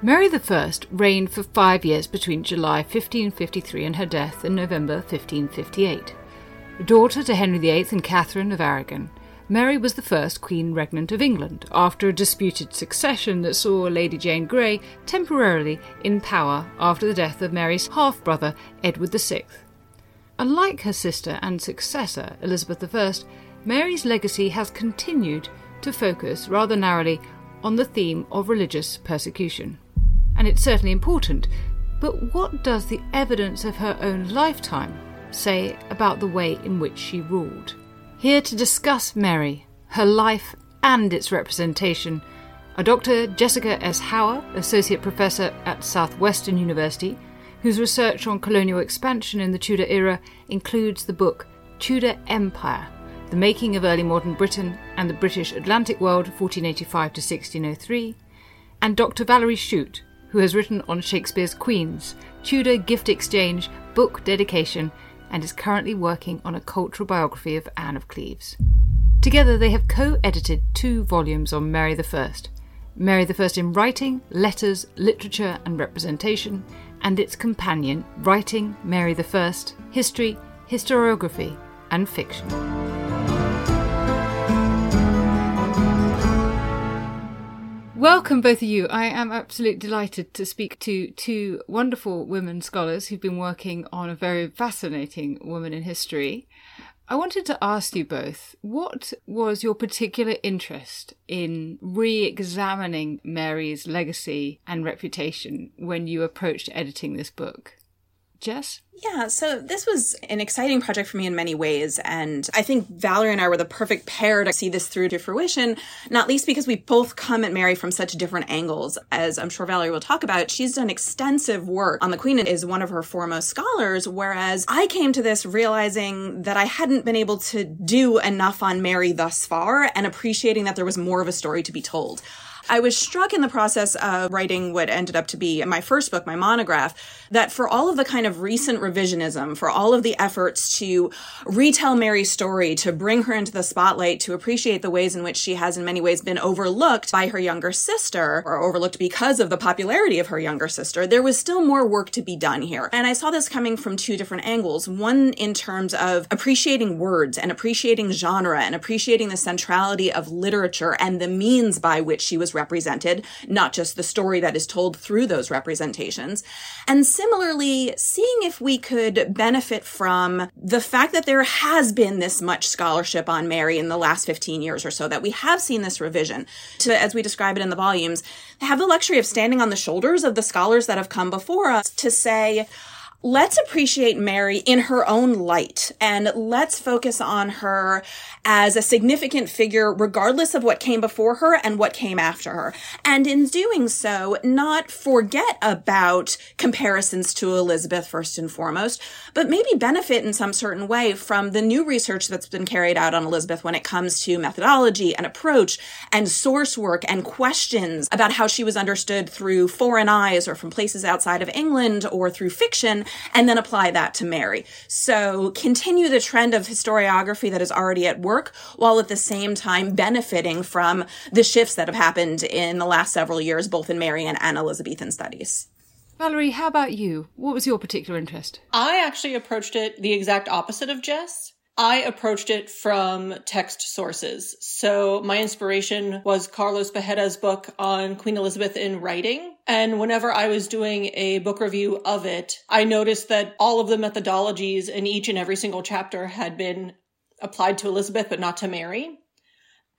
Mary I reigned for five years between July 1553 and her death in November 1558. Daughter to Henry VIII and Catherine of Aragon, Mary was the first Queen Regnant of England after a disputed succession that saw Lady Jane Grey temporarily in power after the death of Mary's half brother Edward VI. Unlike her sister and successor Elizabeth I, Mary's legacy has continued to focus rather narrowly on the theme of religious persecution and it's certainly important. But what does the evidence of her own lifetime say about the way in which she ruled? Here to discuss Mary, her life, and its representation are Dr. Jessica S. Hower, Associate Professor at Southwestern University, whose research on colonial expansion in the Tudor era includes the book Tudor Empire The Making of Early Modern Britain and the British Atlantic World 1485 to 1603, and Dr. Valerie Schutte, who has written on Shakespeare's Queens, Tudor gift exchange, book dedication, and is currently working on a cultural biography of Anne of Cleves. Together they have co edited two volumes on Mary I Mary I in Writing, Letters, Literature and Representation, and its companion, Writing Mary I, History, Historiography, and Fiction. Welcome, both of you. I am absolutely delighted to speak to two wonderful women scholars who've been working on a very fascinating woman in history. I wanted to ask you both what was your particular interest in re examining Mary's legacy and reputation when you approached editing this book? Jess? Yeah, so this was an exciting project for me in many ways. And I think Valerie and I were the perfect pair to see this through to fruition, not least because we both come at Mary from such different angles. As I'm sure Valerie will talk about, she's done extensive work on the Queen and is one of her foremost scholars. Whereas I came to this realizing that I hadn't been able to do enough on Mary thus far and appreciating that there was more of a story to be told. I was struck in the process of writing what ended up to be my first book, my monograph, that for all of the kind of recent revisionism, for all of the efforts to retell Mary's story, to bring her into the spotlight, to appreciate the ways in which she has in many ways been overlooked by her younger sister, or overlooked because of the popularity of her younger sister, there was still more work to be done here. And I saw this coming from two different angles. One in terms of appreciating words and appreciating genre and appreciating the centrality of literature and the means by which she was represented, not just the story that is told through those representations. And similarly, seeing if we could benefit from the fact that there has been this much scholarship on Mary in the last 15 years or so, that we have seen this revision to, as we describe it in the volumes, have the luxury of standing on the shoulders of the scholars that have come before us to say, let's appreciate Mary in her own light and let's focus on her as a significant figure, regardless of what came before her and what came after her. And in doing so, not forget about comparisons to Elizabeth first and foremost, but maybe benefit in some certain way from the new research that's been carried out on Elizabeth when it comes to methodology and approach and source work and questions about how she was understood through foreign eyes or from places outside of England or through fiction and then apply that to Mary. So continue the trend of historiography that is already at work while at the same time benefiting from the shifts that have happened in the last several years, both in Marian and Elizabethan studies. Valerie, how about you? What was your particular interest? I actually approached it the exact opposite of Jess. I approached it from text sources. So my inspiration was Carlos Bejeda's book on Queen Elizabeth in writing. And whenever I was doing a book review of it, I noticed that all of the methodologies in each and every single chapter had been applied to Elizabeth, but not to Mary.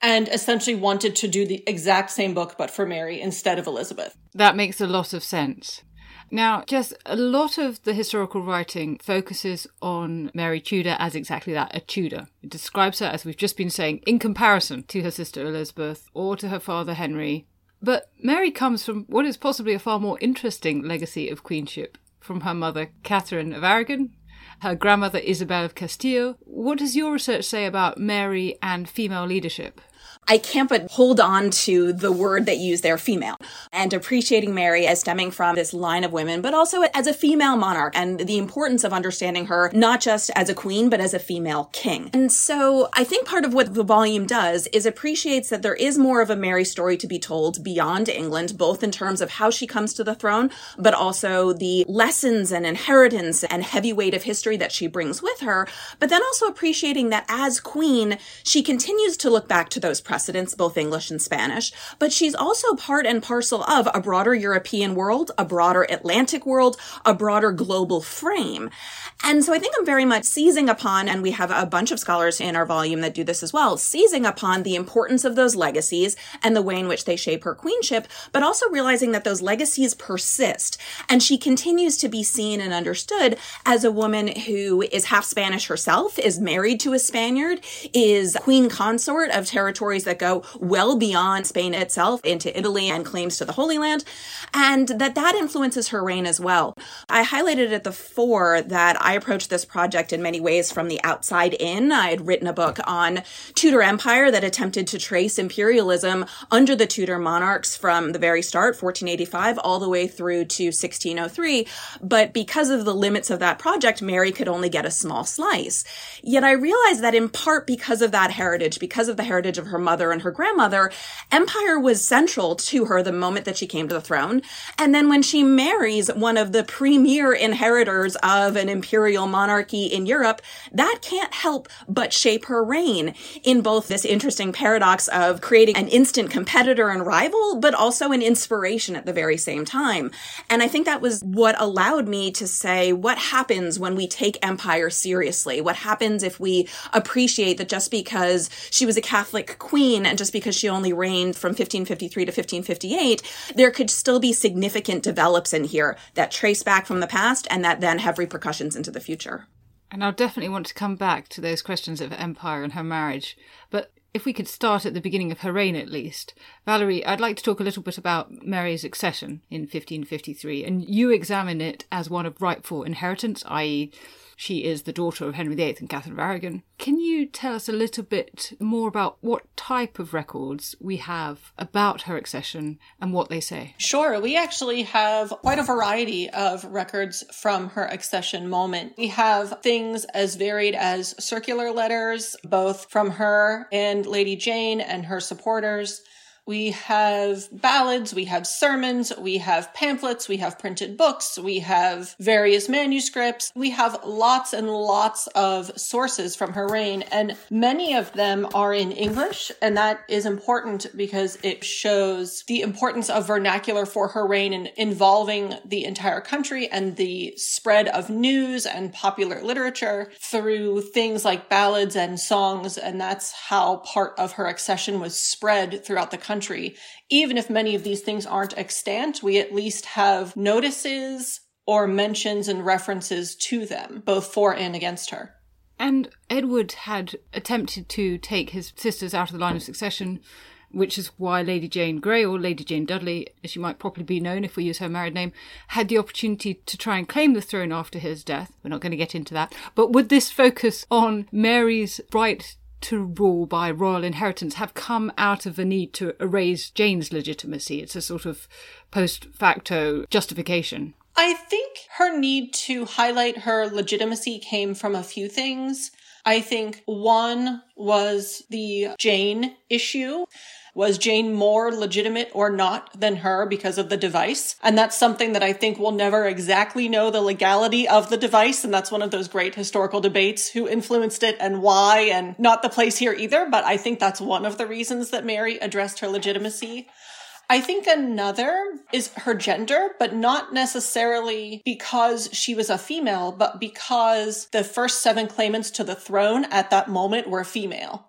And essentially wanted to do the exact same book, but for Mary instead of Elizabeth. That makes a lot of sense. Now, Jess, a lot of the historical writing focuses on Mary Tudor as exactly that, a Tudor. It describes her, as we've just been saying, in comparison to her sister Elizabeth or to her father Henry. But Mary comes from what is possibly a far more interesting legacy of queenship from her mother Catherine of Aragon, her grandmother Isabel of Castile. What does your research say about Mary and female leadership? I can't but hold on to the word that used there, female, and appreciating Mary as stemming from this line of women, but also as a female monarch and the importance of understanding her not just as a queen, but as a female king. And so I think part of what the volume does is appreciates that there is more of a Mary story to be told beyond England, both in terms of how she comes to the throne, but also the lessons and inheritance and heavy weight of history that she brings with her, but then also appreciating that as queen, she continues to look back to those precedents, both English and Spanish, but she's also part and parcel of a broader European world, a broader Atlantic world, a broader global frame. And so I think I'm very much seizing upon, and we have a bunch of scholars in our volume that do this as well, seizing upon the importance of those legacies and the way in which they shape her queenship, but also realizing that those legacies persist. And she continues to be seen and understood as a woman who is half Spanish herself, is married to a Spaniard, is queen consort of territories that go well beyond Spain itself into Italy and claims to the Holy Land, and that that influences her reign as well. I highlighted at the fore that I approached this project in many ways from the outside in. I had written a book on Tudor Empire that attempted to trace imperialism under the Tudor monarchs from the very start, 1485, all the way through to 1603. But because of the limits of that project, Mary could only get a small slice. Yet I realized that in part because of that heritage, because of the heritage of her mother and her grandmother, empire was central to her the moment that she came to the throne. And then when she marries one of the premier inheritors of an imperial monarchy in Europe, that can't help but shape her reign in both this interesting paradox of creating an instant competitor and rival, but also an inspiration at the very same time. And I think that was what allowed me to say, what happens when we take empire seriously? What happens if we appreciate that just because she was a Catholic queen and just because she only reigned from 1553 to 1558, there could still be significant develops in here that trace back from the past and that then have repercussions into the future. And I'll definitely want to come back to those questions of empire and her marriage. But if we could start at the beginning of her reign at least. Valerie, I'd like to talk a little bit about Mary's accession in 1553, and you examine it as one of rightful inheritance, i.e., she is the daughter of Henry VIII and Catherine of Aragon. Can you tell us a little bit more about what type of records we have about her accession and what they say? Sure. We actually have quite a variety of records from her accession moment. We have things as varied as circular letters, both from her and Lady Jane and her supporters. We have ballads, we have sermons, we have pamphlets, we have printed books, we have various manuscripts. We have lots and lots of sources from her reign, and many of them are in English, and that is important because it shows the importance of vernacular for her reign and involving the entire country and the spread of news and popular literature through things like ballads and songs, and that's how part of her accession was spread throughout the country country, even if many of these things aren't extant, we at least have notices or mentions and references to them, both for and against her. And Edward had attempted to take his sisters out of the line of succession, which is why Lady Jane Grey, or Lady Jane Dudley, as she might properly be known if we use her married name, had the opportunity to try and claim the throne after his death. We're not going to get into that. But would this focus on Mary's right to rule by royal inheritance have come out of the need to erase Jane's legitimacy. It's a sort of post facto justification. I think her need to highlight her legitimacy came from a few things. I think one was the Jane issue. Was Jane more legitimate or not than her because of the device? And that's something that I think we'll never exactly know the legality of the device. And that's one of those great historical debates who influenced it and why and not the place here either. But I think that's one of the reasons that Mary addressed her legitimacy. I think another is her gender, but not necessarily because she was a female, but because the first seven claimants to the throne at that moment were female.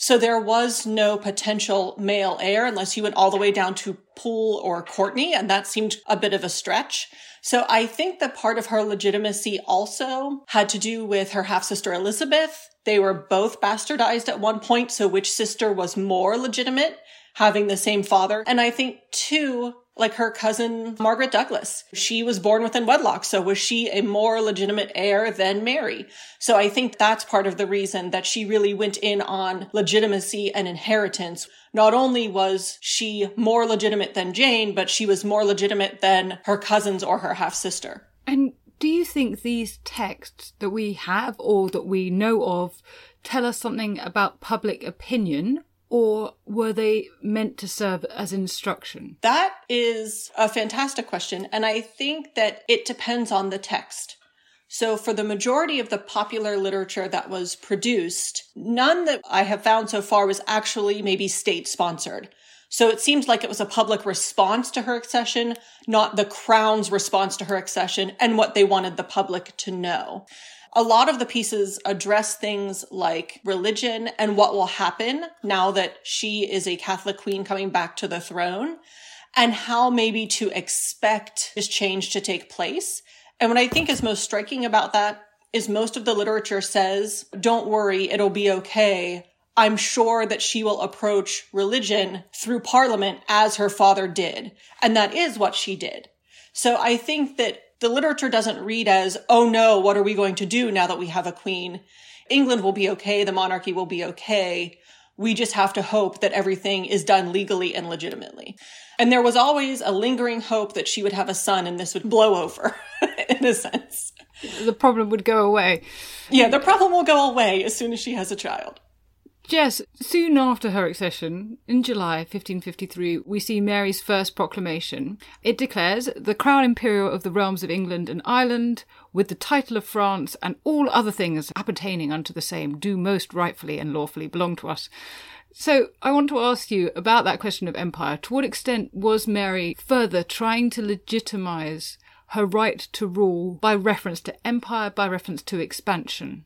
So there was no potential male heir unless you went all the way down to Pole or Courtenay, and that seemed a bit of a stretch. So I think that part of her legitimacy also had to do with her half sister Elizabeth. They were both bastardized at one point, so which sister was more legitimate? having the same father. And I think too, like her cousin Margaret Douglas. She was born within wedlock. So was she a more legitimate heir than Mary? So I think that's part of the reason that she really went in on legitimacy and inheritance. Not only was she more legitimate than Jane, but she was more legitimate than her cousins or her half sister. And do you think these texts that we have or that we know of tell us something about public opinion or were they meant to serve as instruction? That is a fantastic question. And I think that it depends on the text. So for the majority of the popular literature that was produced, none that I have found so far was actually maybe state sponsored. So it seems like it was a public response to her accession, not the crown's response to her accession and what they wanted the public to know. A lot of the pieces address things like religion and what will happen now that she is a Catholic queen coming back to the throne and how maybe to expect this change to take place. And what I think is most striking about that is most of the literature says, don't worry, it'll be okay. I'm sure that she will approach religion through parliament as her father did. And that is what she did. So I think that the literature doesn't read as, oh no, what are we going to do now that we have a queen? England will be okay. The monarchy will be okay. We just have to hope that everything is done legally and legitimately. And there was always a lingering hope that she would have a son and this would blow over, in a sense. The problem would go away. Yeah, the problem will go away as soon as she has a child. Jess, soon after her accession, in July 1553, we see Mary's first proclamation. It declares the crown imperial of the realms of England and Ireland, with the title of France and all other things appertaining unto the same, do most rightfully and lawfully belong to us. So I want to ask you about that question of empire. To what extent was Mary further trying to legitimize her right to rule by reference to empire, by reference to expansion?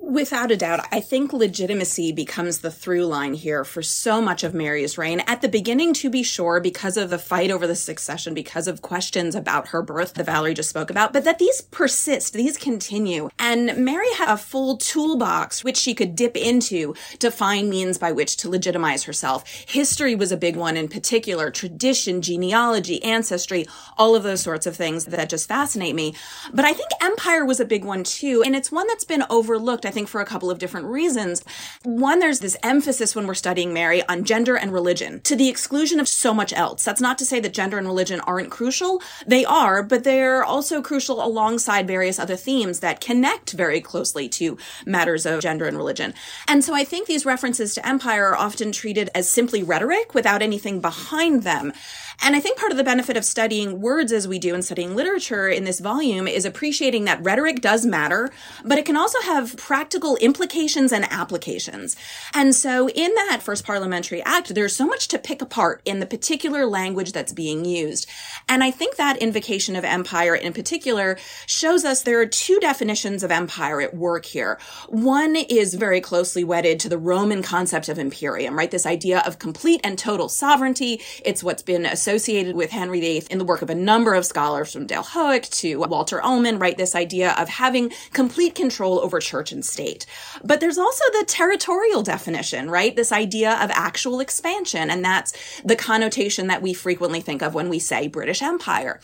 Without a doubt, I think legitimacy becomes the through line here for so much of Mary's reign. At the beginning, to be sure, because of the fight over the succession, because of questions about her birth that Valerie just spoke about, but that these persist, these continue. And Mary had a full toolbox which she could dip into to find means by which to legitimize herself. History was a big one in particular, tradition, genealogy, ancestry, all of those sorts of things that just fascinate me. But I think empire was a big one too, and it's one that's been overlooked. I think for a couple of different reasons. One, there's this emphasis when we're studying Mary on gender and religion to the exclusion of so much else. That's not to say that gender and religion aren't crucial. They are, but they're also crucial alongside various other themes that connect very closely to matters of gender and religion. And so I think these references to empire are often treated as simply rhetoric without anything behind them. And I think part of the benefit of studying words as we do and studying literature in this volume is appreciating that rhetoric does matter, but it can also have practical implications and applications. And so in that first parliamentary act, there's so much to pick apart in the particular language that's being used. And I think that invocation of empire in particular shows us there are two definitions of empire at work here. One is very closely wedded to the Roman concept of imperium, right? This idea of complete and total sovereignty. It's what's been with Henry VIII in the work of a number of scholars from Dale Hoak to Walter Ullmann, right? This idea of having complete control over church and state. But there's also the territorial definition, right? This idea of actual expansion. And that's the connotation that we frequently think of when we say British Empire.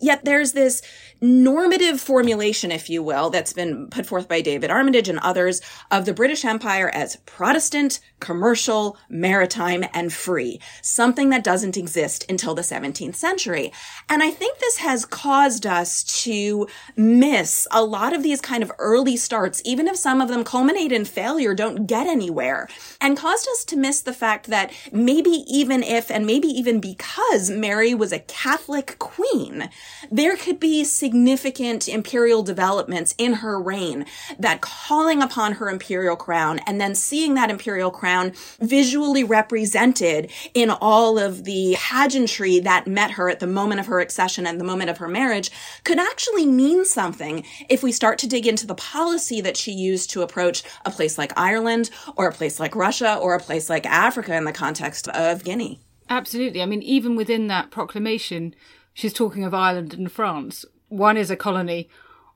Yet there's this normative formulation, if you will, that's been put forth by David Armitage and others of the British Empire as Protestant, commercial, maritime, and free. Something that doesn't exist until until the 17th century. And I think this has caused us to miss a lot of these kind of early starts, even if some of them culminate in failure, don't get anywhere, and caused us to miss the fact that maybe even if, and maybe even because Mary was a Catholic queen, there could be significant imperial developments in her reign that calling upon her imperial crown and then seeing that imperial crown visually represented in all of the pageantry that met her at the moment of her accession and the moment of her marriage could actually mean something if we start to dig into the policy that she used to approach a place like Ireland or a place like Russia or a place like Africa in the context of Guinea. Absolutely. I mean, even within that proclamation, she's talking of Ireland and France. One is a colony,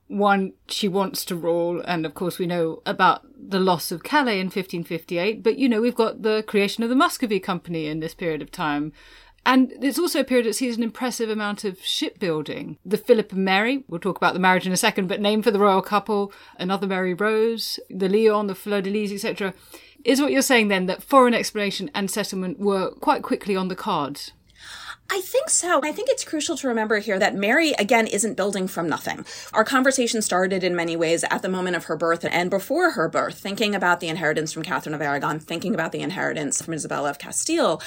one she wants to rule, and of course we know about the loss of Calais in 1558, but you know, we've got the creation of the Muscovy Company in this period of time. And it's also a period that sees an impressive amount of shipbuilding. The Philip and Mary, we'll talk about the marriage in a second, but name for the royal couple, another Mary Rose, the Leon, the Fleur de Lis, etc. Is what you're saying then that foreign exploration and settlement were quite quickly on the cards? I think so. I think it's crucial to remember here that Mary, again, isn't building from nothing. Our conversation started in many ways at the moment of her birth and before her birth, thinking about the inheritance from Catherine of Aragon, thinking about the inheritance from Isabella of Castile.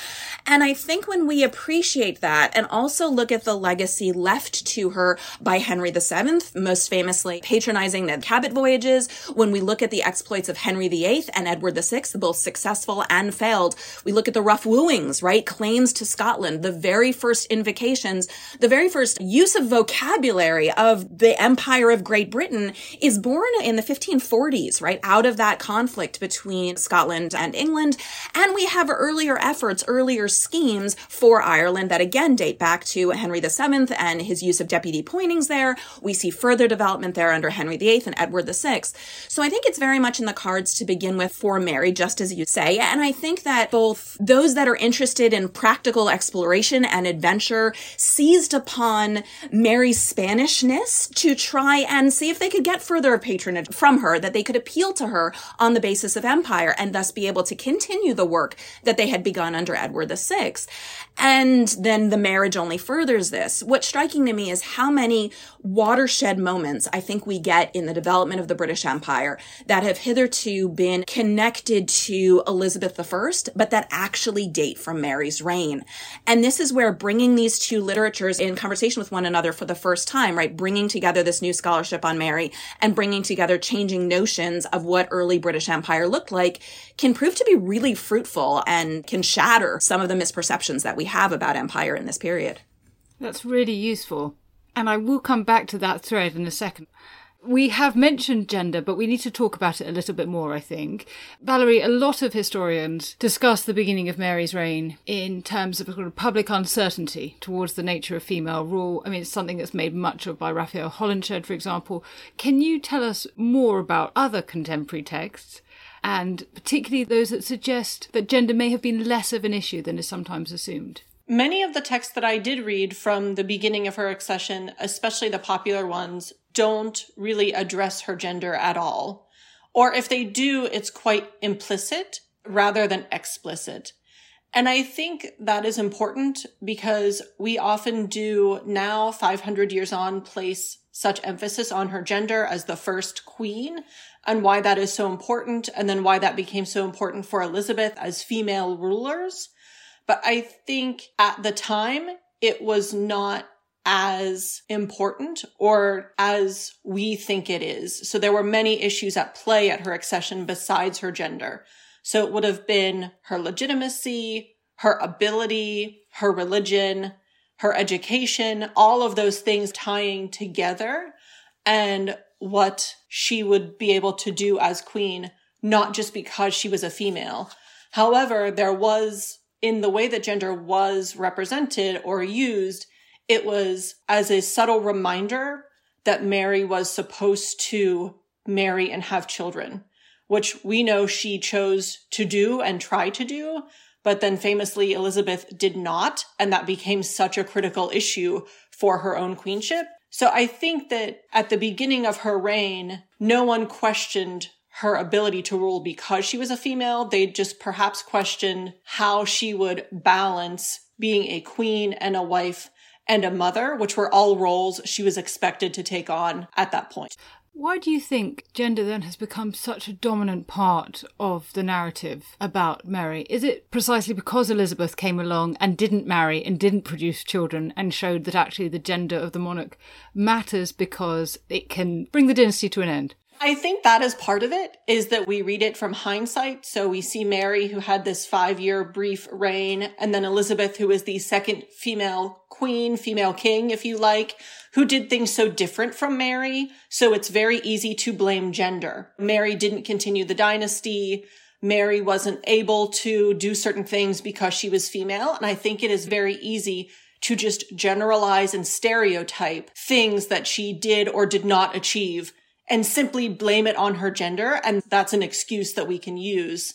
And I think when we appreciate that and also look at the legacy left to her by Henry VII, most famously patronizing the Cabot voyages, when we look at the exploits of Henry VIII and Edward VI, both successful and failed, we look at the rough wooings, right? Claims to Scotland, the very first invocations, the very first use of vocabulary of the Empire of Great Britain is born in the 1540s, right? Out of that conflict between Scotland and England. And we have earlier efforts, earlier schemes for Ireland that again date back to Henry VII and his use of deputy pointings there. We see further development there under Henry VIII and Edward VI. So I think it's very much in the cards to begin with for Mary, just as you say. And I think that both those that are interested in practical exploration and adventure seized upon Mary's Spanishness to try and see if they could get further patronage from her, that they could appeal to her on the basis of empire and thus be able to continue the work that they had begun under Edward VI. And then the marriage only furthers this. What's striking to me is how many watershed moments I think we get in the development of the British Empire that have hitherto been connected to Elizabeth I, but that actually date from Mary's reign. And this is where bringing these two literatures in conversation with one another for the first time, right? Bringing together this new scholarship on Mary and bringing together changing notions of what early British Empire looked like can prove to be really fruitful and can shatter some of the misperceptions that we have about empire in this period. That's really useful. And I will come back to that thread in a second. We have mentioned gender, but we need to talk about it a little bit more, I think. Valerie, a lot of historians discuss the beginning of Mary's reign in terms of a sort of public uncertainty towards the nature of female rule. I mean, it's something that's made much of by Raphael Holinshed, for example. Can you tell us more about other contemporary texts and particularly those that suggest that gender may have been less of an issue than is sometimes assumed. Many of the texts that I did read from the beginning of her accession, especially the popular ones, don't really address her gender at all. Or if they do, it's quite implicit rather than explicit. And I think that is important because we often do now, 500 years on, place such emphasis on her gender as the first queen and why that is so important, and then why that became so important for Elizabeth as female rulers. But I think at the time, it was not as important or as we think it is. So there were many issues at play at her accession besides her gender. So it would have been her legitimacy, her ability, her religion, her education, all of those things tying together. And what she would be able to do as queen, not just because she was a female. However, there was, in the way that gender was represented or used, it was as a subtle reminder that Mary was supposed to marry and have children, which we know she chose to do and try to do. But then famously, Elizabeth did not. And that became such a critical issue for her own queenship so I think that at the beginning of her reign, no one questioned her ability to rule because she was a female. They just perhaps questioned how she would balance being a queen and a wife and a mother, which were all roles she was expected to take on at that point. Why do you think gender then has become such a dominant part of the narrative about Mary? Is it precisely because Elizabeth came along and didn't marry and didn't produce children and showed that actually the gender of the monarch matters because it can bring the dynasty to an end? I think that is part of it is that we read it from hindsight. So we see Mary who had this five year brief reign and then Elizabeth who is the second female queen, female king, if you like, who did things so different from Mary. So it's very easy to blame gender. Mary didn't continue the dynasty. Mary wasn't able to do certain things because she was female. And I think it is very easy to just generalize and stereotype things that she did or did not achieve and simply blame it on her gender. And that's an excuse that we can use.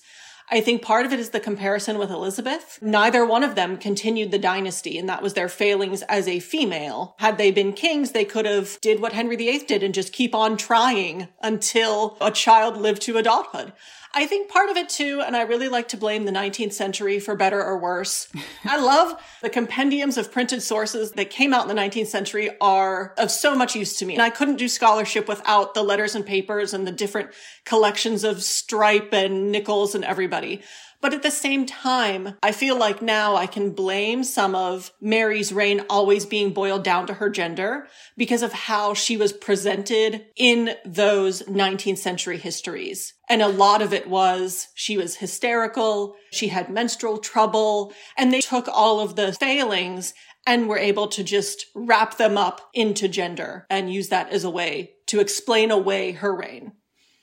I think part of it is the comparison with Elizabeth. Neither one of them continued the dynasty, and that was their failings as a female. Had they been kings, they could have did what Henry VIII did and just keep on trying until a child lived to adulthood. I think part of it too, and I really like to blame the 19th century for better or worse. I love the compendiums of printed sources that came out in the 19th century are of so much use to me. And I couldn't do scholarship without the letters and papers and the different collections of Strype and Nichols and everybody. But at the same time, I feel like now I can blame some of Mary's reign always being boiled down to her gender because of how she was presented in those 19th century histories. And a lot of it was she was hysterical. She had menstrual trouble and they took all of the failings and were able to just wrap them up into gender and use that as a way to explain away her reign.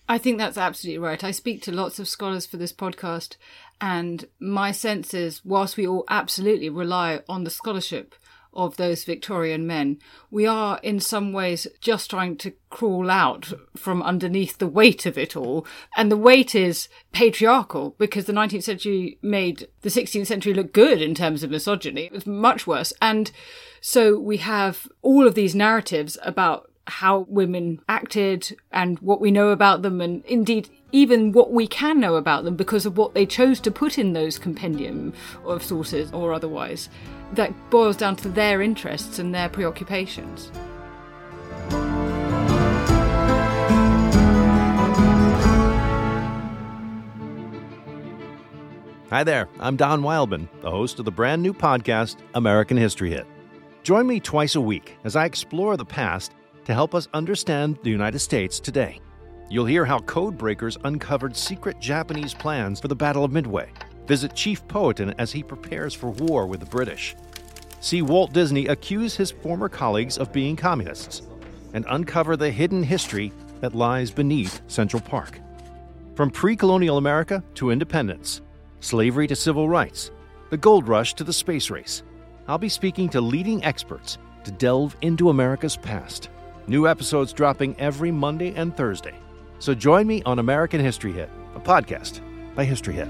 I think that's absolutely right. I speak to lots of scholars for this podcast, and my sense is, whilst we all absolutely rely on the scholarship of those Victorian men, we are in some ways just trying to crawl out from underneath the weight of it all. And the weight is patriarchal because the 19th century made the 16th century look good in terms of misogyny. It was much worse. And so we have all of these narratives about how women acted and what we know about them, and indeed even what we can know about them because of what they chose to put in those compendium of sources or otherwise, that boils down to their interests and their preoccupations. Hi there, I'm Don Wildman, the host of the brand new podcast, American History Hit. Join me twice a week as I explore the past to help us understand the United States today. You'll hear how code breakers uncovered secret Japanese plans for the Battle of Midway. Visit Chief Powhatan as he prepares for war with the British. See Walt Disney accuse his former colleagues of being communists and uncover the hidden history that lies beneath Central Park. From pre colonial America to independence, slavery to civil rights, the gold rush to the space race, I'll be speaking to leading experts to delve into America's past. New episodes dropping every Monday and Thursday. So join me on American History Hit, a podcast by History Hit.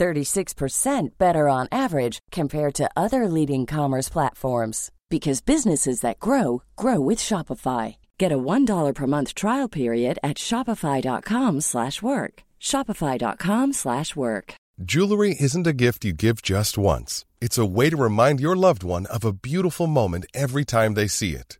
36% better on average compared to other leading commerce platforms because businesses that grow grow with Shopify. Get a $1 per month trial period at shopify.com/work. shopify.com/work. Jewelry isn't a gift you give just once. It's a way to remind your loved one of a beautiful moment every time they see it.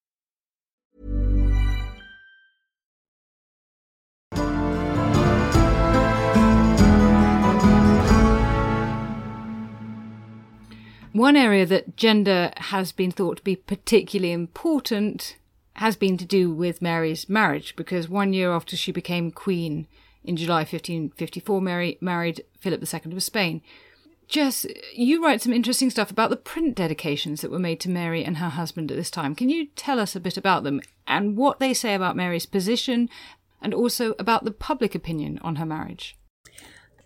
One area that gender has been thought to be particularly important has been to do with Mary's marriage, because one year after she became queen in July 1554, Mary married Philip II of Spain. Jess, you write some interesting stuff about the print dedications that were made to Mary and her husband at this time. Can you tell us a bit about them and what they say about Mary's position and also about the public opinion on her marriage?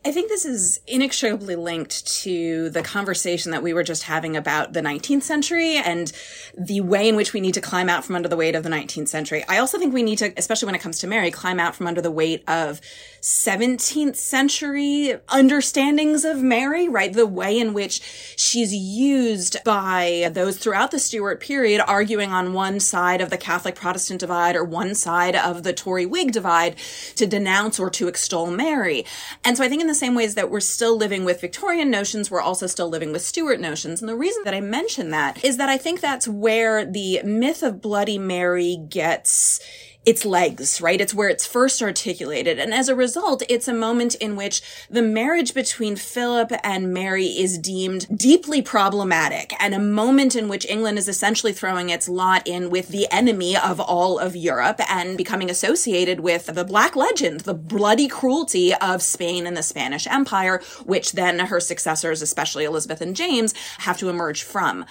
I think this is inextricably linked to the conversation that we were just having about the 19th century and the way in which we need to climb out from under the weight of the 19th century. I also think we need to, especially when it comes to Mary, climb out from under the weight of 17th century understandings of Mary, right? The way in which she's used by those throughout the Stuart period, arguing on one side of the Catholic Protestant divide or one side of the Tory Whig divide to denounce or to extol Mary. And so I think in the same ways that we're still living with Victorian notions, we're also still living with Stuart notions. And the reason that I mention that is that I think that's where the myth of Bloody Mary gets its legs, right? It's where it's first articulated. And as a result, it's a moment in which the marriage between Philip and Mary is deemed deeply problematic and a moment in which England is essentially throwing its lot in with the enemy of all of Europe and becoming associated with the black legend, the bloody cruelty of Spain and the Spanish Empire, which then her successors, especially Elizabeth and James, have to emerge from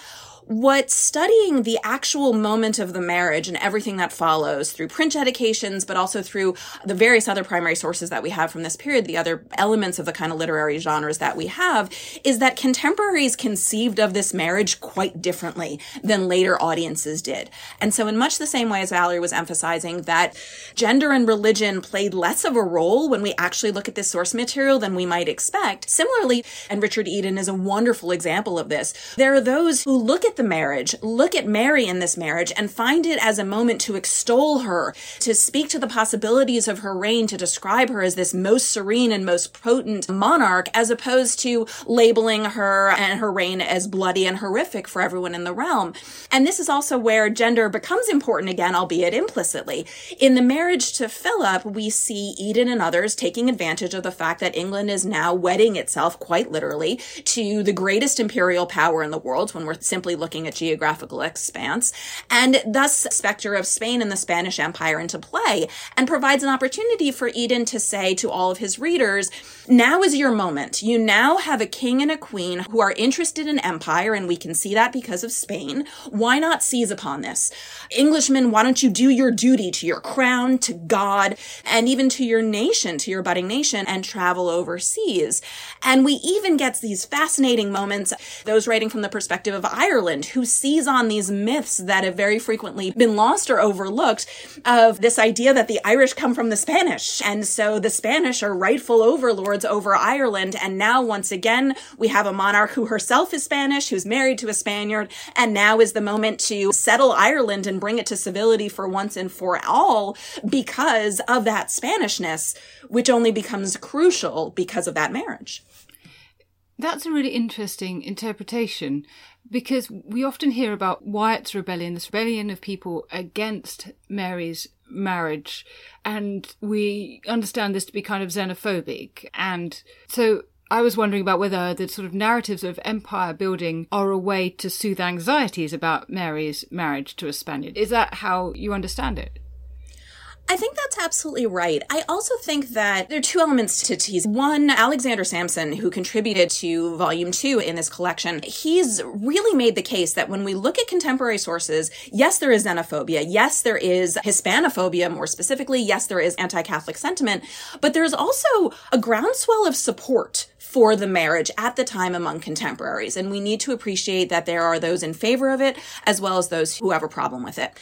what studying the actual moment of the marriage and everything that follows through print dedications, but also through the various other primary sources that we have from this period, the other elements of the kind of literary genres that we have, is that contemporaries conceived of this marriage quite differently than later audiences did. And so in much the same way as Valerie was emphasizing that gender and religion played less of a role when we actually look at this source material than we might expect. Similarly, and Richard Eden is a wonderful example of this, there are those who look at the marriage, look at Mary in this marriage and find it as a moment to extol her, to speak to the possibilities of her reign, to describe her as this most serene and most potent monarch, as opposed to labeling her and her reign as bloody and horrific for everyone in the realm. And this is also where gender becomes important again, albeit implicitly. In the marriage to Philip, we see Eden and others taking advantage of the fact that England is now wedding itself quite literally to the greatest imperial power in the world when we're simply looking at geographical expanse, and thus specter of Spain and the Spanish Empire into play, and provides an opportunity for Eden to say to all of his readers, now is your moment. You now have a king and a queen who are interested in empire, and we can see that because of Spain. Why not seize upon this? Englishmen, why don't you do your duty to your crown, to God, and even to your nation, to your budding nation, and travel overseas? And we even get these fascinating moments, those writing from the perspective of Ireland who seize on these myths that have very frequently been lost or overlooked of this idea that the Irish come from the Spanish. And so the Spanish are rightful overlords over Ireland. And now once again, we have a monarch who herself is Spanish, who's married to a Spaniard. And now is the moment to settle Ireland and bring it to civility for once and for all because of that Spanishness, which only becomes crucial because of that marriage. That's a really interesting interpretation because we often hear about Wyatt's rebellion, this rebellion of people against Mary's marriage, and we understand this to be kind of xenophobic. And so I was wondering about whether the sort of narratives of empire building are a way to soothe anxieties about Mary's marriage to a Spaniard. Is that how you understand it? I think that's absolutely right. I also think that there are two elements to tease. One, Alexander Samson, who contributed to volume two in this collection, he's really made the case that when we look at contemporary sources, yes, there is xenophobia. Yes, there is Hispanophobia more specifically. Yes, there is anti-Catholic sentiment, but there's also a groundswell of support for the marriage at the time among contemporaries. And we need to appreciate that there are those in favor of it as well as those who have a problem with it.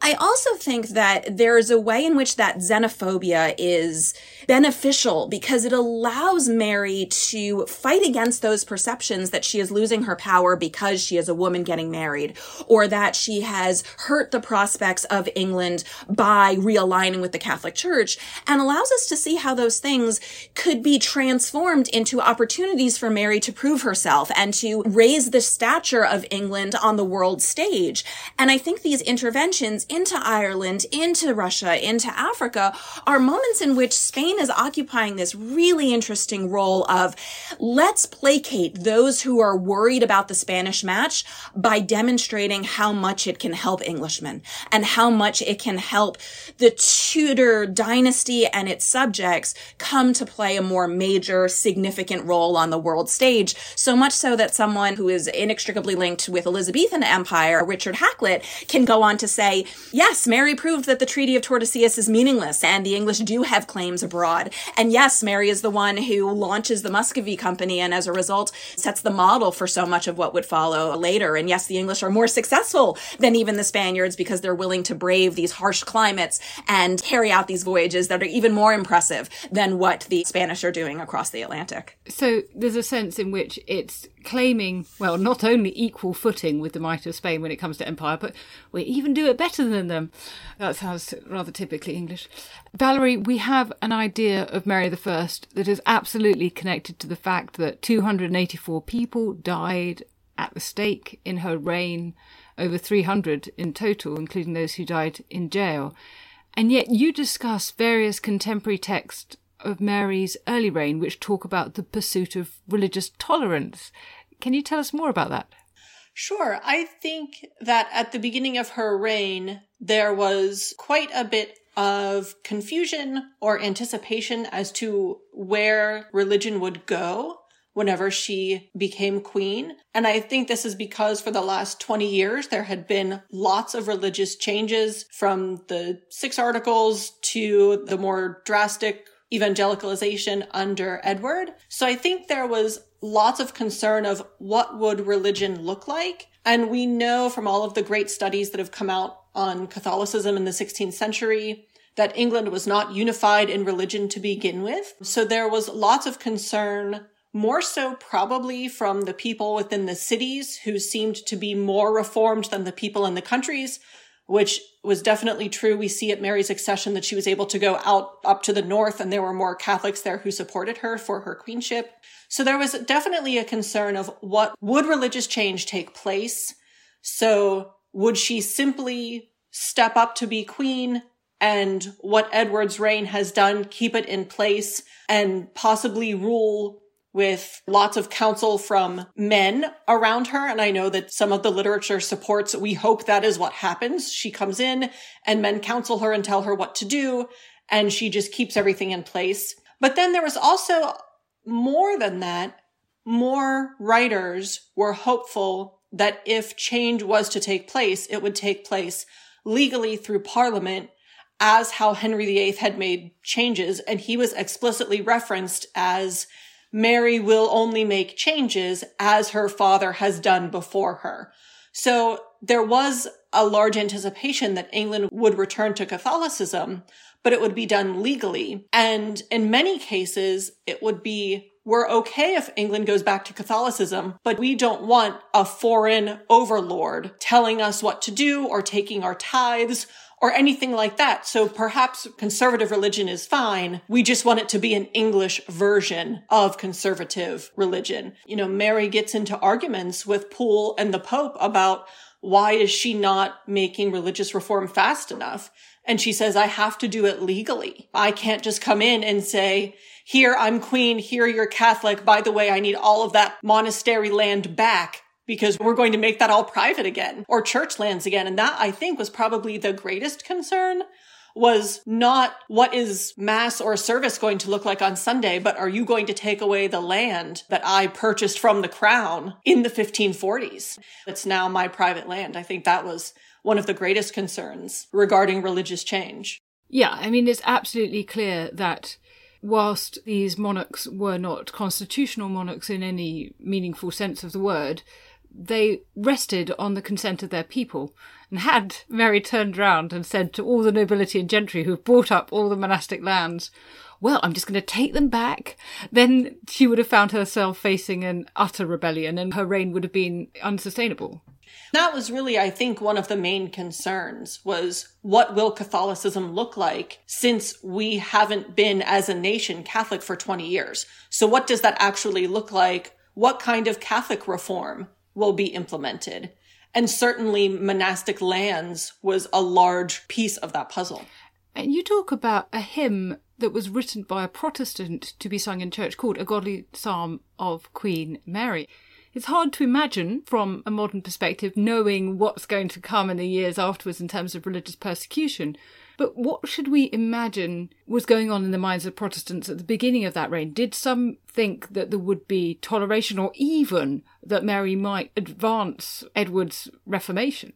I also think that there is a way in which that xenophobia is beneficial because it allows Mary to fight against those perceptions that she is losing her power because she is a woman getting married or that she has hurt the prospects of England by realigning with the Catholic Church and allows us to see how those things could be transformed into opportunities for Mary to prove herself and to raise the stature of England on the world stage. And I think these interventions into Ireland, into Russia, into Africa are moments in which Spain is occupying this really interesting role of let's placate those who are worried about the Spanish match by demonstrating how much it can help Englishmen and how much it can help the Tudor dynasty and its subjects come to play a more major, significant role on the world stage. So much so that someone who is inextricably linked with Elizabethan Empire, Richard Hakluyt, can go on to say, yes, Mary proved that the Treaty of Tordesillas is meaningless and the English do have claims abroad. And yes, Mary is the one who launches the Muscovy Company and as a result sets the model for so much of what would follow later. And yes, the English are more successful than even the Spaniards because they're willing to brave these harsh climates and carry out these voyages that are even more impressive than what the Spanish are doing across the Atlantic. So there's a sense in which it's claiming, well, not only equal footing with the might of Spain when it comes to empire, but we even do it better than them. That sounds rather typically English. Valerie, we have an idea of Mary I that is absolutely connected to the fact that 284 people died at the stake in her reign, over 300 in total, including those who died in jail. And yet you discuss various contemporary texts of Mary's early reign which talk about the pursuit of religious tolerance. Can you tell us more about that? Sure. I think that at the beginning of her reign, there was quite a bit of confusion or anticipation as to where religion would go whenever she became queen. And I think this is because for the last 20 years, there had been lots of religious changes from the six articles to the more drastic evangelicalization under Edward. So I think there was lots of concern of what would religion look like. And we know from all of the great studies that have come out on Catholicism in the 16th century that England was not unified in religion to begin with. So there was lots of concern more so probably from the people within the cities who seemed to be more reformed than the people in the countries which was definitely true. We see at Mary's accession that she was able to go out up to the north and there were more Catholics there who supported her for her queenship. So there was definitely a concern of what would religious change take place? So would she simply step up to be queen and what Edward's reign has done, keep it in place and possibly rule with lots of counsel from men around her. And I know that some of the literature supports, we hope that is what happens. She comes in and men counsel her and tell her what to do. And she just keeps everything in place. But then there was also more than that. More writers were hopeful that if change was to take place, it would take place legally through parliament as how Henry VIII had made changes. And he was explicitly referenced as Mary will only make changes as her father has done before her. So there was a large anticipation that England would return to Catholicism, but it would be done legally. And in many cases, it would be we're okay if England goes back to Catholicism, but we don't want a foreign overlord telling us what to do or taking our tithes or anything like that. So perhaps conservative religion is fine. We just want it to be an English version of conservative religion. You know, Mary gets into arguments with Pole and the Pope about why is she not making religious reform fast enough? And she says, I have to do it legally. I can't just come in and say, here, I'm queen. Here, you're Catholic. By the way, I need all of that monastery land back because we're going to make that all private again or church lands again. And that I think was probably the greatest concern was not what is mass or service going to look like on Sunday, but are you going to take away the land that I purchased from the crown in the 1540s? It's now my private land. I think that was one of the greatest concerns regarding religious change. Yeah, I mean, it's absolutely clear that whilst these monarchs were not constitutional monarchs in any meaningful sense of the word, they rested on the consent of their people. And had Mary turned round and said to all the nobility and gentry who've bought up all the monastic lands, well, I'm just going to take them back, then she would have found herself facing an utter rebellion and her reign would have been unsustainable. That was really, I think, one of the main concerns was what will Catholicism look like since we haven't been as a nation Catholic for 20 years? So what does that actually look like? What kind of Catholic reform will be implemented? And certainly monastic lands was a large piece of that puzzle. And you talk about a hymn that was written by a Protestant to be sung in church called A Godly Psalm of Queen Mary. It's hard to imagine from a modern perspective knowing what's going to come in the years afterwards in terms of religious persecution. But what should we imagine was going on in the minds of Protestants at the beginning of that reign? Did some think that there would be toleration or even that Mary might advance Edward's Reformation?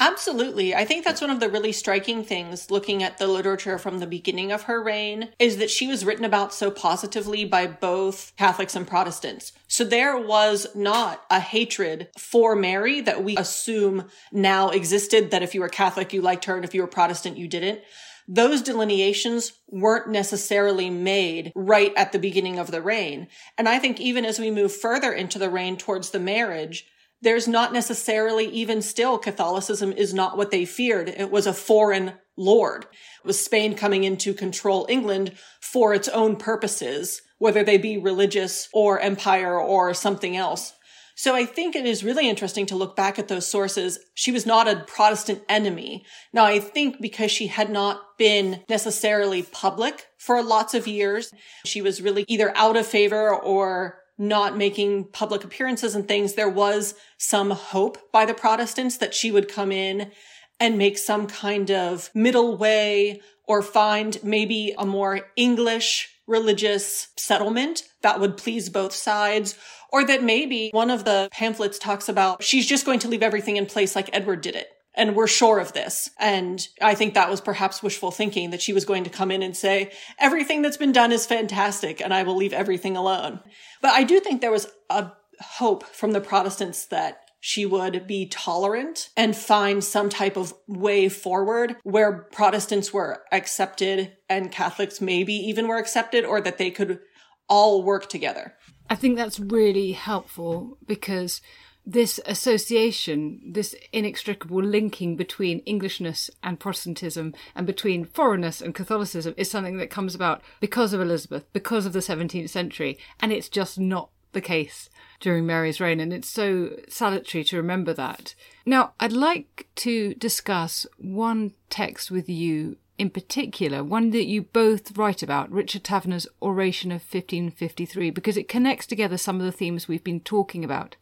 Absolutely. I think that's one of the really striking things looking at the literature from the beginning of her reign is that she was written about so positively by both Catholics and Protestants. So there was not a hatred for Mary that we assume now existed that if you were Catholic, you liked her, and if you were Protestant, you didn't. Those delineations weren't necessarily made right at the beginning of the reign. And I think even as we move further into the reign towards the marriage, there's not necessarily even still Catholicism is not what they feared. It was a foreign lord. It was Spain coming in to control England for its own purposes, whether they be religious or empire or something else. So I think it is really interesting to look back at those sources. She was not a Protestant enemy. Now I think because she had not been necessarily public for lots of years, she was really either out of favor or not making public appearances and things, there was some hope by the Protestants that she would come in and make some kind of middle way or find maybe a more English religious settlement that would please both sides. Or that maybe one of the pamphlets talks about she's just going to leave everything in place like Edward did it. And we're sure of this. And I think that was perhaps wishful thinking that she was going to come in and say, everything that's been done is fantastic and I will leave everything alone. But I do think there was a hope from the Protestants that she would be tolerant and find some type of way forward where Protestants were accepted and Catholics maybe even were accepted or that they could all work together. I think that's really helpful because this association, this inextricable linking between Englishness and Protestantism and between foreignness and Catholicism is something that comes about because of Elizabeth, because of the 17th century, and it's just not the case during Mary's reign, and it's so salutary to remember that. Now, I'd like to discuss one text with you in particular, one that you both write about, Richard Taverner's Oration of 1553, because it connects together some of the themes we've been talking about.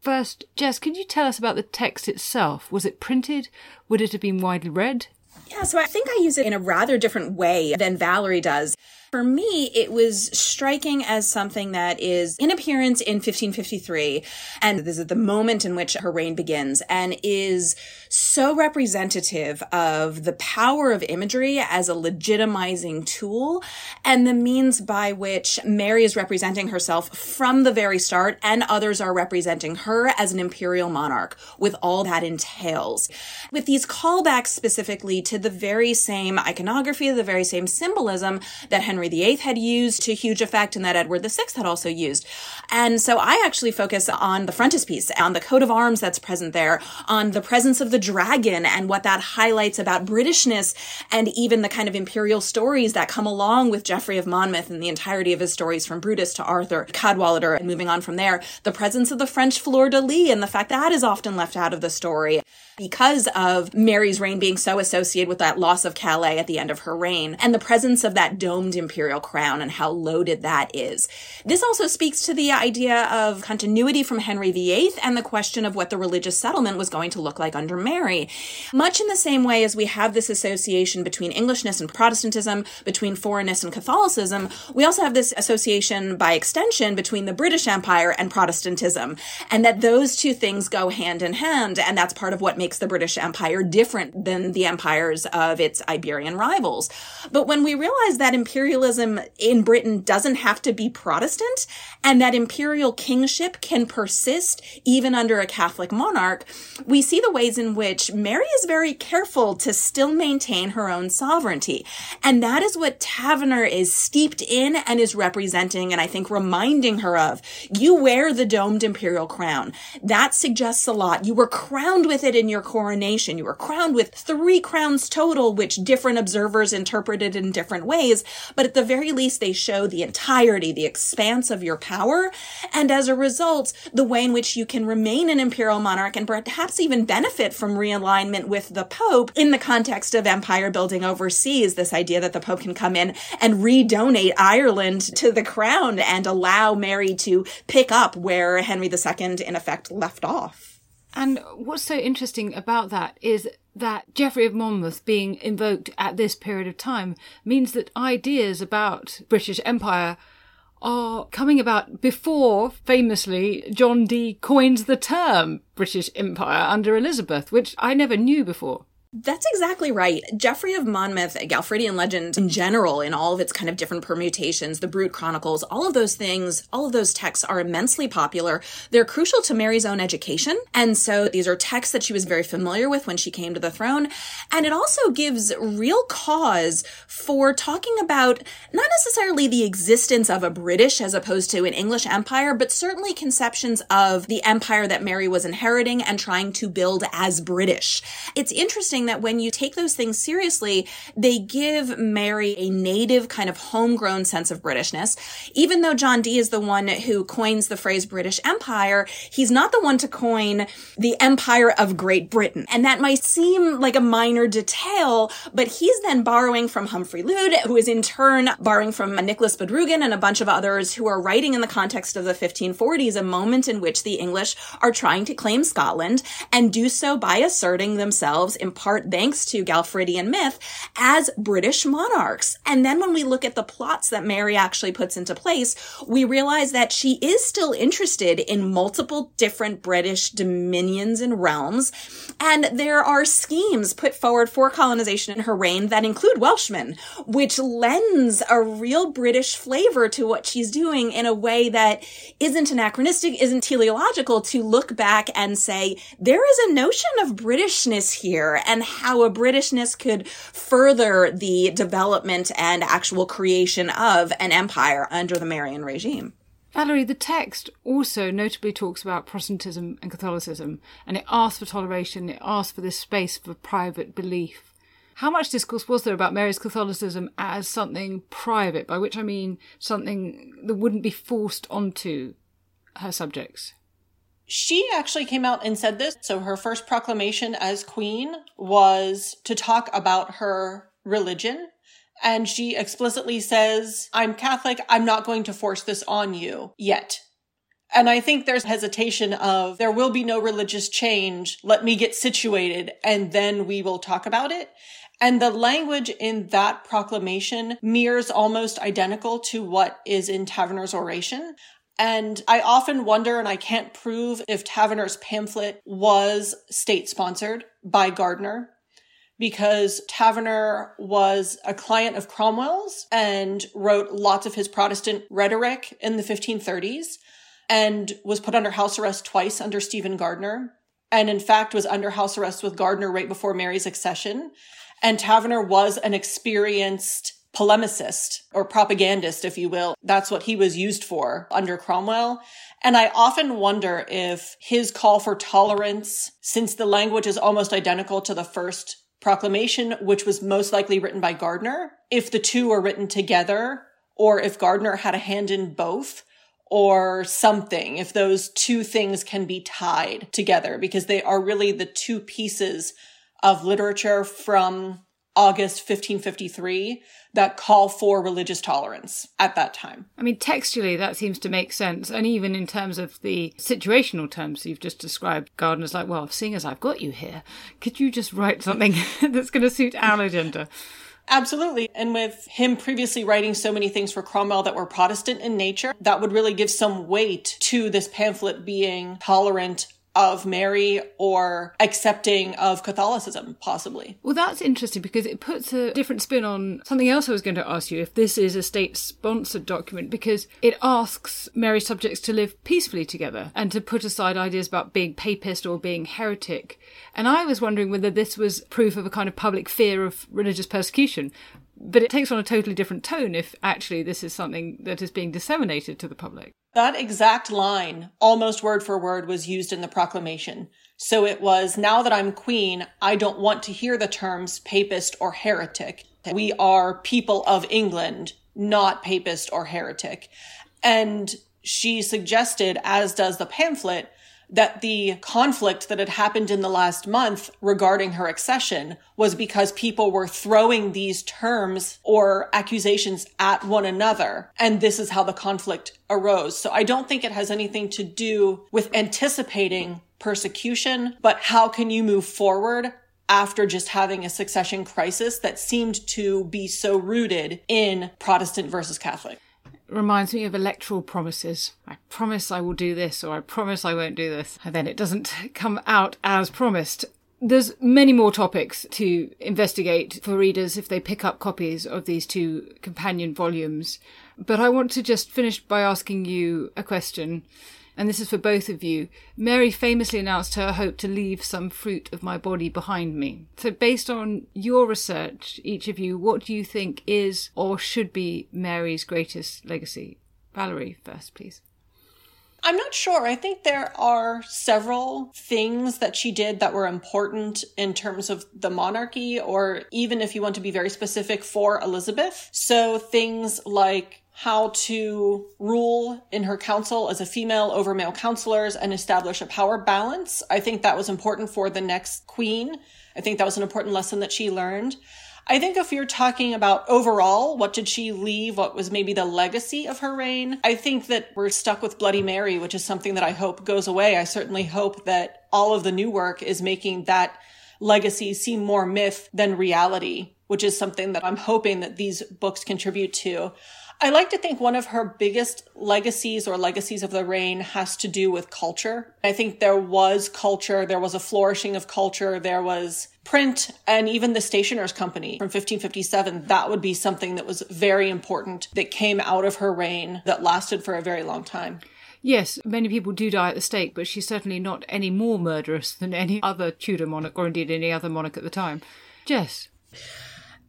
First, Jess, could you tell us about the text itself? Was it printed? Would it have been widely read? Yeah, so I think I use it in a rather different way than Valerie does. For me, it was striking as something that is in appearance in 1553. And this is the moment in which her reign begins and is so representative of the power of imagery as a legitimizing tool and the means by which Mary is representing herself from the very start and others are representing her as an imperial monarch with all that entails. With these callbacks specifically to the very same iconography, the very same symbolism that Henry Henry VIII had used to huge effect and that Edward VI had also used. And so I actually focus on the frontispiece, on the coat of arms that's present there, on the presence of the dragon and what that highlights about Britishness and even the kind of imperial stories that come along with Geoffrey of Monmouth and the entirety of his stories from Brutus to Arthur, Cadwallader, and moving on from there. The presence of the French fleur de lis and the fact that is often left out of the story because of Mary's reign being so associated with that loss of Calais at the end of her reign and the presence of that domed imperial crown and how loaded that is. This also speaks to the idea of continuity from Henry VIII and the question of what the religious settlement was going to look like under Mary. Much in the same way as we have this association between Englishness and Protestantism, between foreignness and Catholicism, we also have this association by extension between the British Empire and Protestantism, and that those two things go hand in hand, and that's part of what makes makes the British Empire different than the empires of its Iberian rivals. But when we realize that imperialism in Britain doesn't have to be Protestant and that imperial kingship can persist even under a Catholic monarch, we see the ways in which Mary is very careful to still maintain her own sovereignty. And that is what Taverner is steeped in and is representing and I think reminding her of. You wear the domed imperial crown. That suggests a lot. You were crowned with it in your coronation. You were crowned with three crowns total, which different observers interpreted in different ways. But at the very least, they show the entirety, the expanse of your power. And as a result, the way in which you can remain an imperial monarch and perhaps even benefit from realignment with the Pope in the context of empire building overseas. This idea that the Pope can come in and redonate Ireland to the crown and allow Mary to pick up where Henry II in effect left off. And what's so interesting about that is that Geoffrey of Monmouth being invoked at this period of time means that ideas about British Empire are coming about before, famously, John Dee coins the term British Empire under Elizabeth, which I never knew before. That's exactly right. Geoffrey of Monmouth, Galfridian legend in general, in all of its kind of different permutations, the Brut Chronicles, all of those things, all of those texts are immensely popular. They're crucial to Mary's own education. And so these are texts that she was very familiar with when she came to the throne. And it also gives real cause for talking about not necessarily the existence of a British as opposed to an English empire, but certainly conceptions of the empire that Mary was inheriting and trying to build as British. It's interesting that when you take those things seriously, they give Mary a native kind of homegrown sense of Britishness. Even though John Dee is the one who coins the phrase British Empire, he's not the one to coin the Empire of Great Britain. And that might seem like a minor detail, but he's then borrowing from Humphrey Llwyd, who is in turn borrowing from Nicholas Bodrugan and a bunch of others who are writing in the context of the 1540s, a moment in which the English are trying to claim Scotland and do so by asserting themselves in part part thanks to Galfridian myth as British monarchs. And then when we look at the plots that Mary actually puts into place, we realize that she is still interested in multiple different British dominions and realms. And there are schemes put forward for colonization in her reign that include Welshmen, which lends a real British flavor to what she's doing in a way that isn't anachronistic, isn't teleological to look back and say, there is a notion of Britishness here. And and how a Britishness could further the development and actual creation of an empire under the Marian regime. Valerie, the text also notably talks about Protestantism and Catholicism, and it asks for toleration, it asks for this space for private belief. How much discourse was there about Mary's Catholicism as something private, by which I mean something that wouldn't be forced onto her subjects? She actually came out and said this. So her first proclamation as queen was to talk about her religion. And she explicitly says, I'm Catholic. I'm not going to force this on you yet. And I think there's hesitation of there will be no religious change. Let me get situated and then we will talk about it. And the language in that proclamation mirrors almost identical to what is in Taverner's oration. And I often wonder, and I can't prove if Taverner's pamphlet was state sponsored by Gardiner because Taverner was a client of Cromwell's and wrote lots of his Protestant rhetoric in the 1530s and was put under house arrest twice under Stephen Gardiner. And in fact, was under house arrest with Gardiner right before Mary's accession. And Taverner was an experienced polemicist or propagandist, if you will. That's what he was used for under Cromwell. And I often wonder if his call for tolerance, since the language is almost identical to the first proclamation, which was most likely written by Gardiner, if the two are written together or if Gardiner had a hand in both or something, if those two things can be tied together because they are really the two pieces of literature from August 1553 that call for religious tolerance at that time. I mean, textually, that seems to make sense. And even in terms of the situational terms you've just described, Gardiner's like, well, seeing as I've got you here, could you just write something that's going to suit our agenda? Absolutely. And with him previously writing so many things for Cromwell that were Protestant in nature, that would really give some weight to this pamphlet being tolerant of Mary or accepting of Catholicism, possibly. Well, that's interesting because it puts a different spin on something else I was going to ask you if this is a state sponsored document, because it asks Mary subjects to live peacefully together and to put aside ideas about being papist or being heretic. And I was wondering whether this was proof of a kind of public fear of religious persecution. But it takes on a totally different tone if actually this is something that is being disseminated to the public. That exact line, almost word for word, was used in the proclamation. So it was, now that I'm queen, I don't want to hear the terms papist or heretic. We are people of England, not papist or heretic. And she suggested, as does the pamphlet, that the conflict that had happened in the last month regarding her accession was because people were throwing these terms or accusations at one another. And this is how the conflict arose. So I don't think it has anything to do with anticipating persecution, but how can you move forward after just having a succession crisis that seemed to be so rooted in Protestant versus Catholic? Reminds me of electoral promises. I promise I will do this, or I promise I won't do this. And then it doesn't come out as promised. There's many more topics to investigate for readers if they pick up copies of these two companion volumes. But I want to just finish by asking you a question and this is for both of you. Mary famously announced her hope to leave some fruit of my body behind me. So, based on your research, each of you, what do you think is or should be Mary's greatest legacy? Valerie, first, please. I'm not sure. I think there are several things that she did that were important in terms of the monarchy, or even if you want to be very specific for Elizabeth. So things like how to rule in her council as a female over male counselors and establish a power balance. I think that was important for the next queen. I think that was an important lesson that she learned. I think if you're talking about overall, what did she leave? What was maybe the legacy of her reign? I think that we're stuck with Bloody Mary, which is something that I hope goes away. I certainly hope that all of the new work is making that legacy seem more myth than reality, which is something that I'm hoping that these books contribute to. I like to think one of her biggest legacies or legacies of the reign has to do with culture. I think there was culture, there was a flourishing of culture, there was print and even the stationer's company from 1557 that would be something that was very important that came out of her reign that lasted for a very long time Yes, many people do die at the stake, but she's certainly not any more murderous than any other Tudor monarch, or indeed any other monarch at the time. Jess.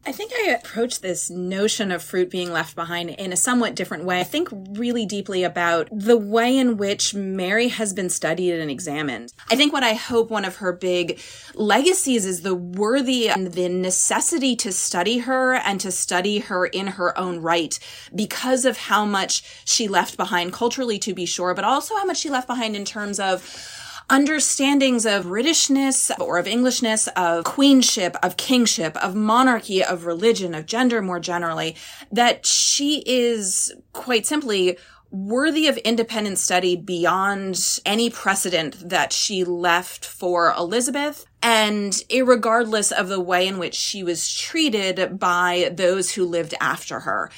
I think I approach this notion of fruit being left behind in a somewhat different way. I think really deeply about the way in which Mary has been studied and examined. I think what I hope one of her big legacies is the worthy and the necessity to study her and to study her in her own right because of how much she left behind culturally, to be sure, but also how much she left behind in terms of understandings of Britishness or of Englishness, of queenship, of kingship, of monarchy, of religion, of gender more generally, that she is quite simply worthy of independent study beyond any precedent that she left for Elizabeth and regardless of the way in which she was treated by those who lived after her.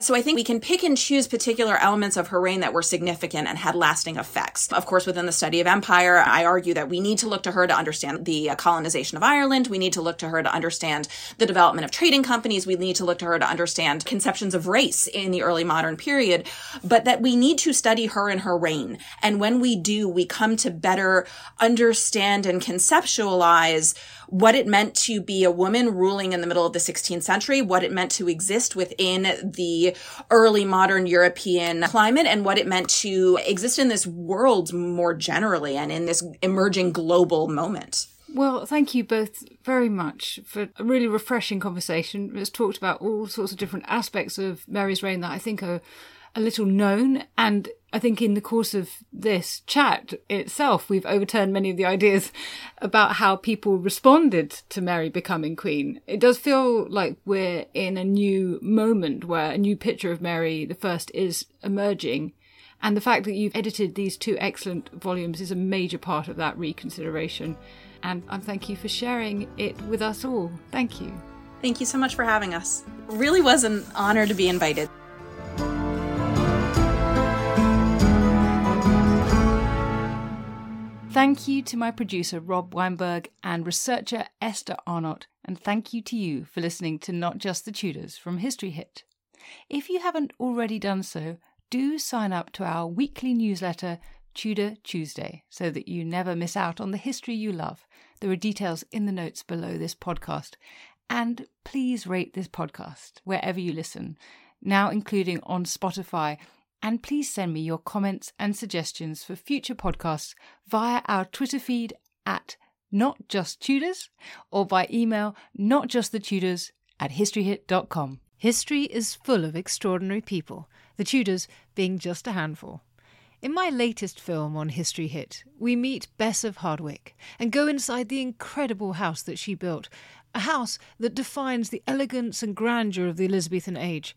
So I think we can pick and choose particular elements of her reign that were significant and had lasting effects. Of course, within the study of empire, I argue that we need to look to her to understand the uh, colonization of Ireland. We need to look to her to understand the development of trading companies. We need to look to her to understand conceptions of race in the early modern period, but that we need to study her and her reign. And when we do, we come to better understand and conceptualize what it meant to be a woman ruling in the middle of the 16th century, what it meant to exist within the early modern European climate, and what it meant to exist in this world more generally and in this emerging global moment. Well, thank you both very much for a really refreshing conversation. It's talked about all sorts of different aspects of Mary's reign that I think are a little known. And I think in the course of this chat itself, we've overturned many of the ideas about how people responded to Mary becoming queen. It does feel like we're in a new moment where a new picture of Mary the First is emerging. And the fact that you've edited these two excellent volumes is a major part of that reconsideration. And I thank you for sharing it with us all. Thank you. Thank you so much for having us. Really was an honor to be invited. Thank you to my producer Rob Weinberg and researcher Esther Arnott, and thank you to you for listening to Not Just the Tudors from History Hit. If you haven't already done so, do sign up to our weekly newsletter, Tudor Tuesday, so that you never miss out on the history you love. There are details in the notes below this podcast. And please rate this podcast wherever you listen, now including on Spotify. And please send me your comments and suggestions for future podcasts via our Twitter feed at Not Just Tudors or by email notjustthetudors at historyhit.com. History is full of extraordinary people, the Tudors being just a handful. In my latest film on History Hit, we meet Bess of Hardwick and go inside the incredible house that she built, a house that defines the elegance and grandeur of the Elizabethan age,